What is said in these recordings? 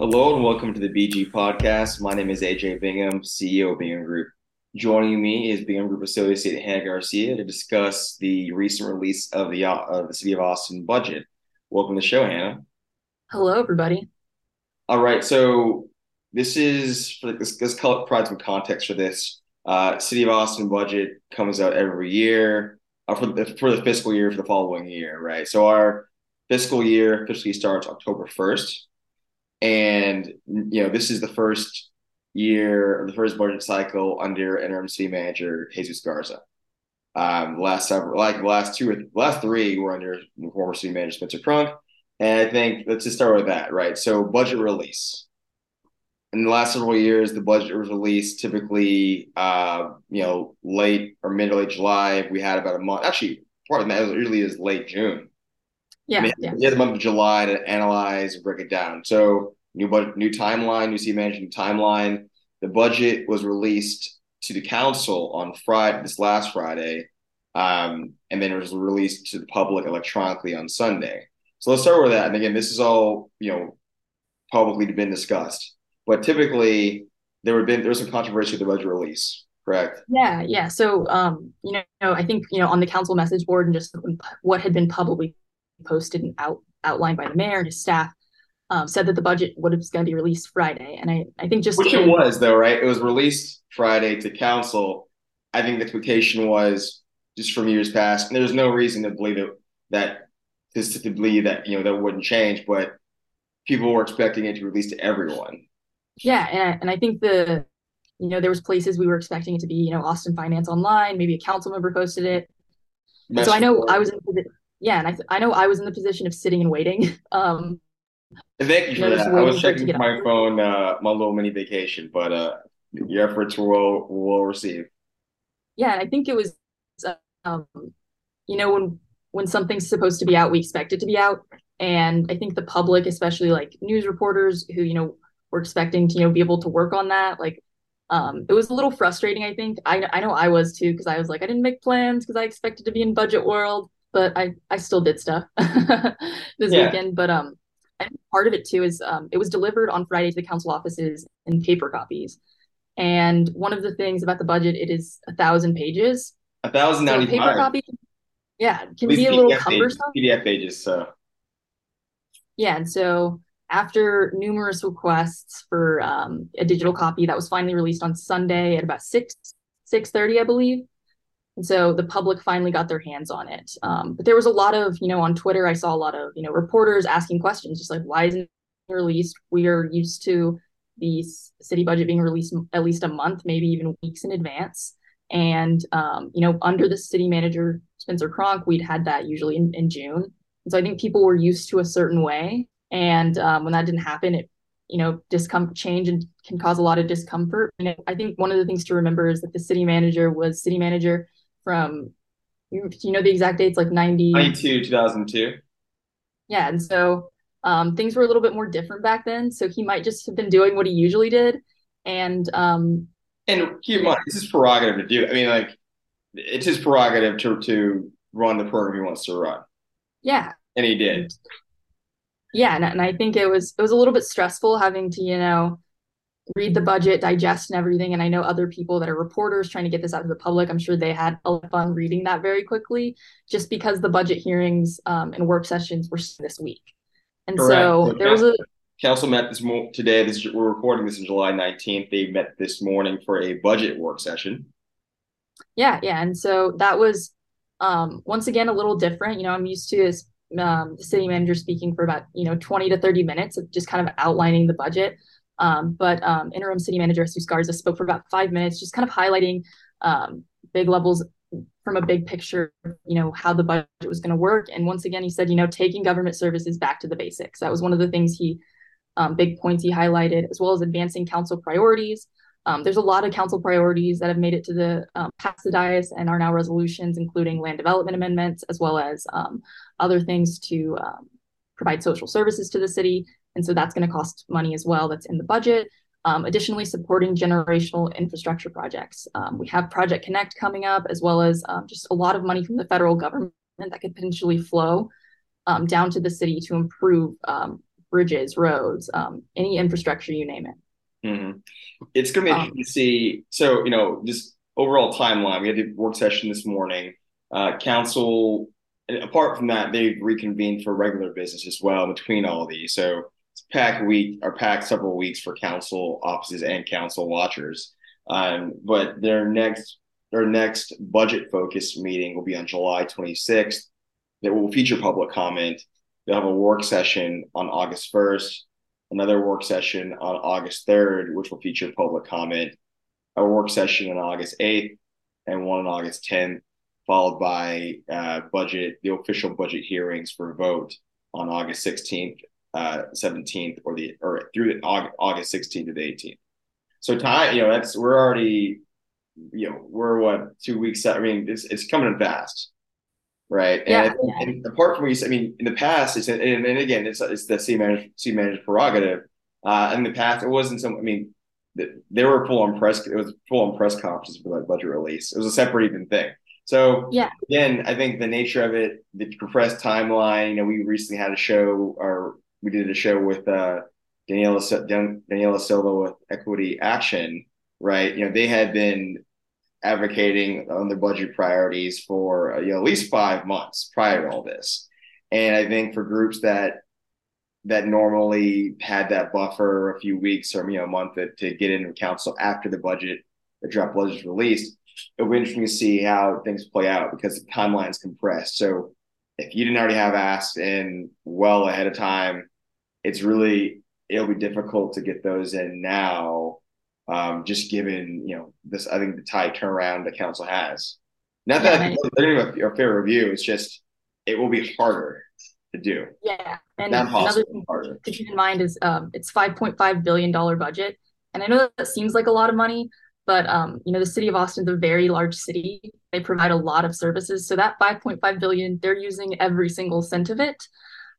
Hello and welcome to the BG podcast. My name is AJ Bingham, CEO of Bingham Group. Joining me is Bingham Group Associate Hannah Garcia to discuss the recent release of the uh, the City of Austin budget. Welcome to the show, Hannah. Hello, everybody. All right, so this is for this. Let's provide some context for this. Uh, City of Austin budget comes out every year uh, for the for the fiscal year for the following year, right? So our fiscal year officially starts October first and you know, this is the first year, the first budget cycle under interim city manager Jesus Garza. Um, the last several, like the last two or th- last three, were under former city manager Spencer Cronk. And I think let's just start with that, right? So, budget release. In the last several years, the budget was released typically, uh, you know, late or mid late July. We had about a month. Actually, part of that usually is late June. Yeah, I yeah. You had the month of July to analyze and break it down. So new budget, new timeline, new city management timeline. The budget was released to the council on Friday, this last Friday, um, and then it was released to the public electronically on Sunday. So let's start with that. And again, this is all you know publicly been discussed, but typically there would been there was some controversy with the budget release correct? Yeah, yeah. So, um, you know, I think you know on the council message board and just what had been publicly posted and out outlined by the mayor and his staff um, said that the budget would was going to be released Friday, and I I think just which it was though, right? It was released Friday to council. I think the expectation was just from years past, and there's no reason to believe it, that to, to believe that you know that wouldn't change, but people were expecting it to release to everyone. Yeah, and I, and I think the you know there was places we were expecting it to be you know Austin Finance Online, maybe a council member posted it. so I know I was in yeah, and I, I know I was in the position of sitting and waiting. Um, Thank you for that. I was checking my phone, uh, my little mini vacation, but uh, your efforts were well, well received. Yeah, and I think it was, um, you know, when when something's supposed to be out, we expect it to be out, and I think the public, especially like news reporters who you know were expecting to you know be able to work on that, like um, it was a little frustrating. I think I I know I was too because I was like I didn't make plans because I expected to be in budget world, but I I still did stuff this yeah. weekend. But um, part of it too is um, it was delivered on Friday to the council offices in paper copies. And one of the things about the budget, it is a thousand pages. A thousand so paper copy, yeah, can be a little PDF cumbersome. Pages, PDF pages, so yeah, and so after numerous requests for um, a digital copy that was finally released on Sunday at about six six thirty, I believe. And so the public finally got their hands on it. Um, but there was a lot of, you know, on Twitter, I saw a lot of, you know, reporters asking questions, just like, why isn't it released? We are used to the city budget being released at least a month, maybe even weeks in advance. And, um, you know, under the city manager, Spencer Cronk, we'd had that usually in, in June. And so I think people were used to a certain way. And um, when that didn't happen, it, you know, discomfort change and can cause a lot of discomfort. And I think one of the things to remember is that the city manager was city manager from you, you know the exact dates like 90 92 2002 yeah and so um, things were a little bit more different back then so he might just have been doing what he usually did and um and keep in mind this is prerogative to do i mean like it's his prerogative to to run the program he wants to run. Yeah. And he did. Yeah and, and i think it was it was a little bit stressful having to you know read the budget, digest and everything. And I know other people that are reporters trying to get this out to the public. I'm sure they had a lot of fun reading that very quickly, just because the budget hearings um, and work sessions were this week. And Correct. so there was a council met this mo- today. This we're recording this in July 19th. They met this morning for a budget work session. Yeah, yeah, and so that was um, once again a little different. You know, I'm used to um, the city manager speaking for about you know 20 to 30 minutes of just kind of outlining the budget. Um, but um, interim city manager Jesus Garza spoke for about five minutes, just kind of highlighting um, big levels from a big picture, you know, how the budget was going to work. And once again, he said, you know, taking government services back to the basics. That was one of the things he, um, big points he highlighted, as well as advancing council priorities. Um, there's a lot of council priorities that have made it to the um, past the dais and are now resolutions, including land development amendments, as well as other things to provide social services to the city and so that's going to cost money as well that's in the budget. Um, additionally, supporting generational infrastructure projects. Um, we have Project Connect coming up, as well as um, just a lot of money from the federal government that could potentially flow um, down to the city to improve um, bridges, roads, um, any infrastructure, you name it. Mm-hmm. It's going to be interesting to see. So, you know, just overall timeline. We had the work session this morning. Uh, council, apart from that, they've reconvened for regular business as well between all of these. So packed week or pack several weeks for council offices and council watchers. Um, but their next their next budget focused meeting will be on July 26th. That will feature public comment. They'll have a work session on August 1st, another work session on August 3rd, which will feature public comment, a work session on August 8th, and one on August 10th, followed by uh, budget, the official budget hearings for vote on August 16th, uh, 17th, or the or through the aug August 16th to the 18th. So time, you know, that's we're already, you know, we're what two weeks. I mean, it's it's coming in fast, right? Yeah. And, and apart from what you said, I mean, in the past, it's and, and again, it's it's the city manager city manager's prerogative. Uh, in the past, it wasn't some. I mean, they were full on press. It was full on press conferences for that budget release. It was a separate even thing. So yeah, again, I think the nature of it, the compressed timeline. You know, we recently had a show, or we did a show with uh, Daniela Daniela Silva with Equity Action. Right, you know, they had been advocating on their budget priorities for uh, you know at least five months prior to all this, and I think for groups that that normally had that buffer a few weeks or you know a month to, to get into council after the budget, the draft budget is released. It'll be interesting to see how things play out because the timeline's compressed. So if you didn't already have asked in well ahead of time, it's really it'll be difficult to get those in now. Um, just given you know this, I think the tight turnaround the council has. Not that yeah, they're going to a fair review. It's just it will be harder to do. Yeah, and another thing to keep in mind is um, it's five point five billion dollar budget, and I know that seems like a lot of money, but um, you know the city of Austin's a very large city. They provide a lot of services, so that five point five billion, they're using every single cent of it.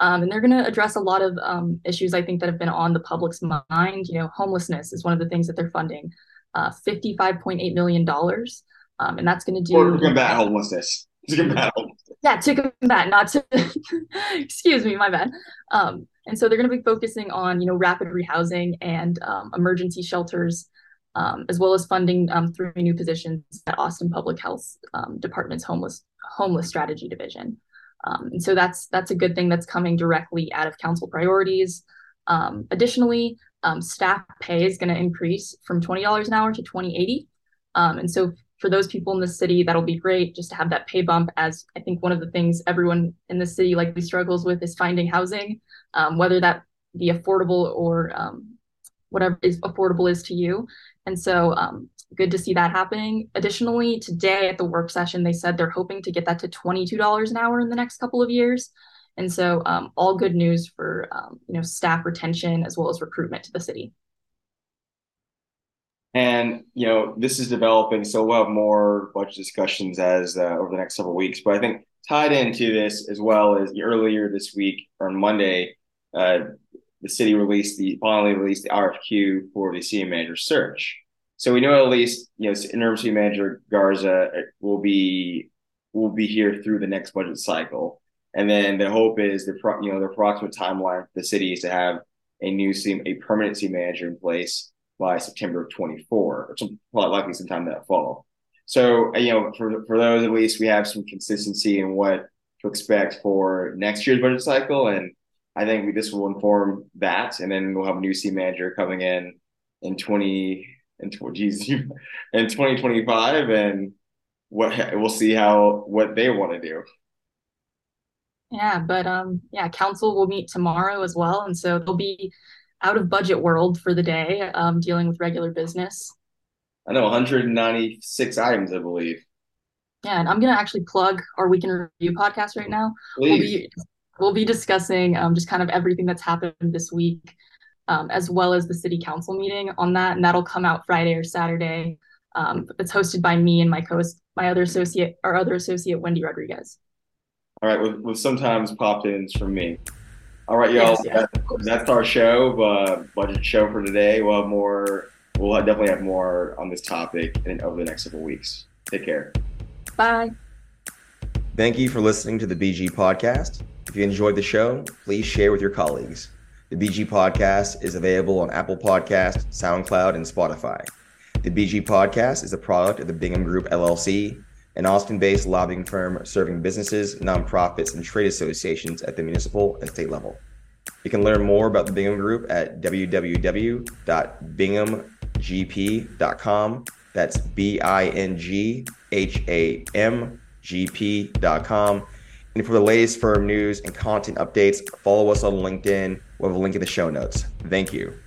Um, and they're going to address a lot of um, issues I think that have been on the public's mind. You know, homelessness is one of the things that they're funding, uh, fifty-five point eight million dollars, um, and that's going to do or combat homelessness. To combat homelessness. Yeah, to combat, not to. excuse me, my bad. Um, and so they're going to be focusing on you know rapid rehousing and um, emergency shelters. Um, as well as funding three new positions at Austin Public Health Department's homeless homeless strategy division. Um, and so that's that's a good thing that's coming directly out of council priorities. Um, additionally, um, staff pay is going to increase from $20 an hour to 2080. Um, and so for those people in the city, that'll be great just to have that pay bump as I think one of the things everyone in the city likely struggles with is finding housing, um, whether that be affordable or um, whatever is affordable is to you. And so good to see that happening. Additionally, today at the work session, they said they're hoping to get that to $22 an hour in the next couple of years. And so um, all good news for um, you know staff retention as well as recruitment to the city. And you know this is developing, so we'll have more budget discussions as uh, over the next several weeks. But I think tied into this as well as earlier this week or on Monday, uh, the city released the finally released the RFQ for the city manager search. So we know at least you know interim city manager Garza uh, will be will be here through the next budget cycle, and then the hope is the you know the approximate timeline for the city is to have a new city, a permanent city manager in place by September of 24, or some, quite likely sometime that fall. So uh, you know for for those at least we have some consistency in what to expect for next year's budget cycle, and I think we, this will inform that, and then we'll have a new city manager coming in in 20 in geez, in 2025 and what we'll see how what they want to do. Yeah, but um yeah, council will meet tomorrow as well and so they'll be out of budget world for the day um dealing with regular business. I know 196 items I believe. Yeah, and I'm going to actually plug our weekend review podcast right now. Please. We'll be we'll be discussing um, just kind of everything that's happened this week um, as well as the city council meeting on that, and that'll come out Friday or Saturday. Um, it's hosted by me and my co my other associate, our other associate, Wendy Rodriguez. All right, with, with sometimes pop-ins from me. All right, y'all. Yes, yes, that, that's our show, uh, budget show for today. We'll have more. We'll definitely have more on this topic in, over the next couple weeks. Take care. Bye. Thank you for listening to the BG podcast. If you enjoyed the show, please share with your colleagues. The BG Podcast is available on Apple Podcast, SoundCloud, and Spotify. The BG Podcast is a product of the Bingham Group LLC, an Austin-based lobbying firm serving businesses, nonprofits, and trade associations at the municipal and state level. You can learn more about the Bingham Group at www.binghamgp.com. That's B I N G H A M G P.com. And for the latest firm news and content updates, follow us on LinkedIn. We'll have a link in the show notes. Thank you.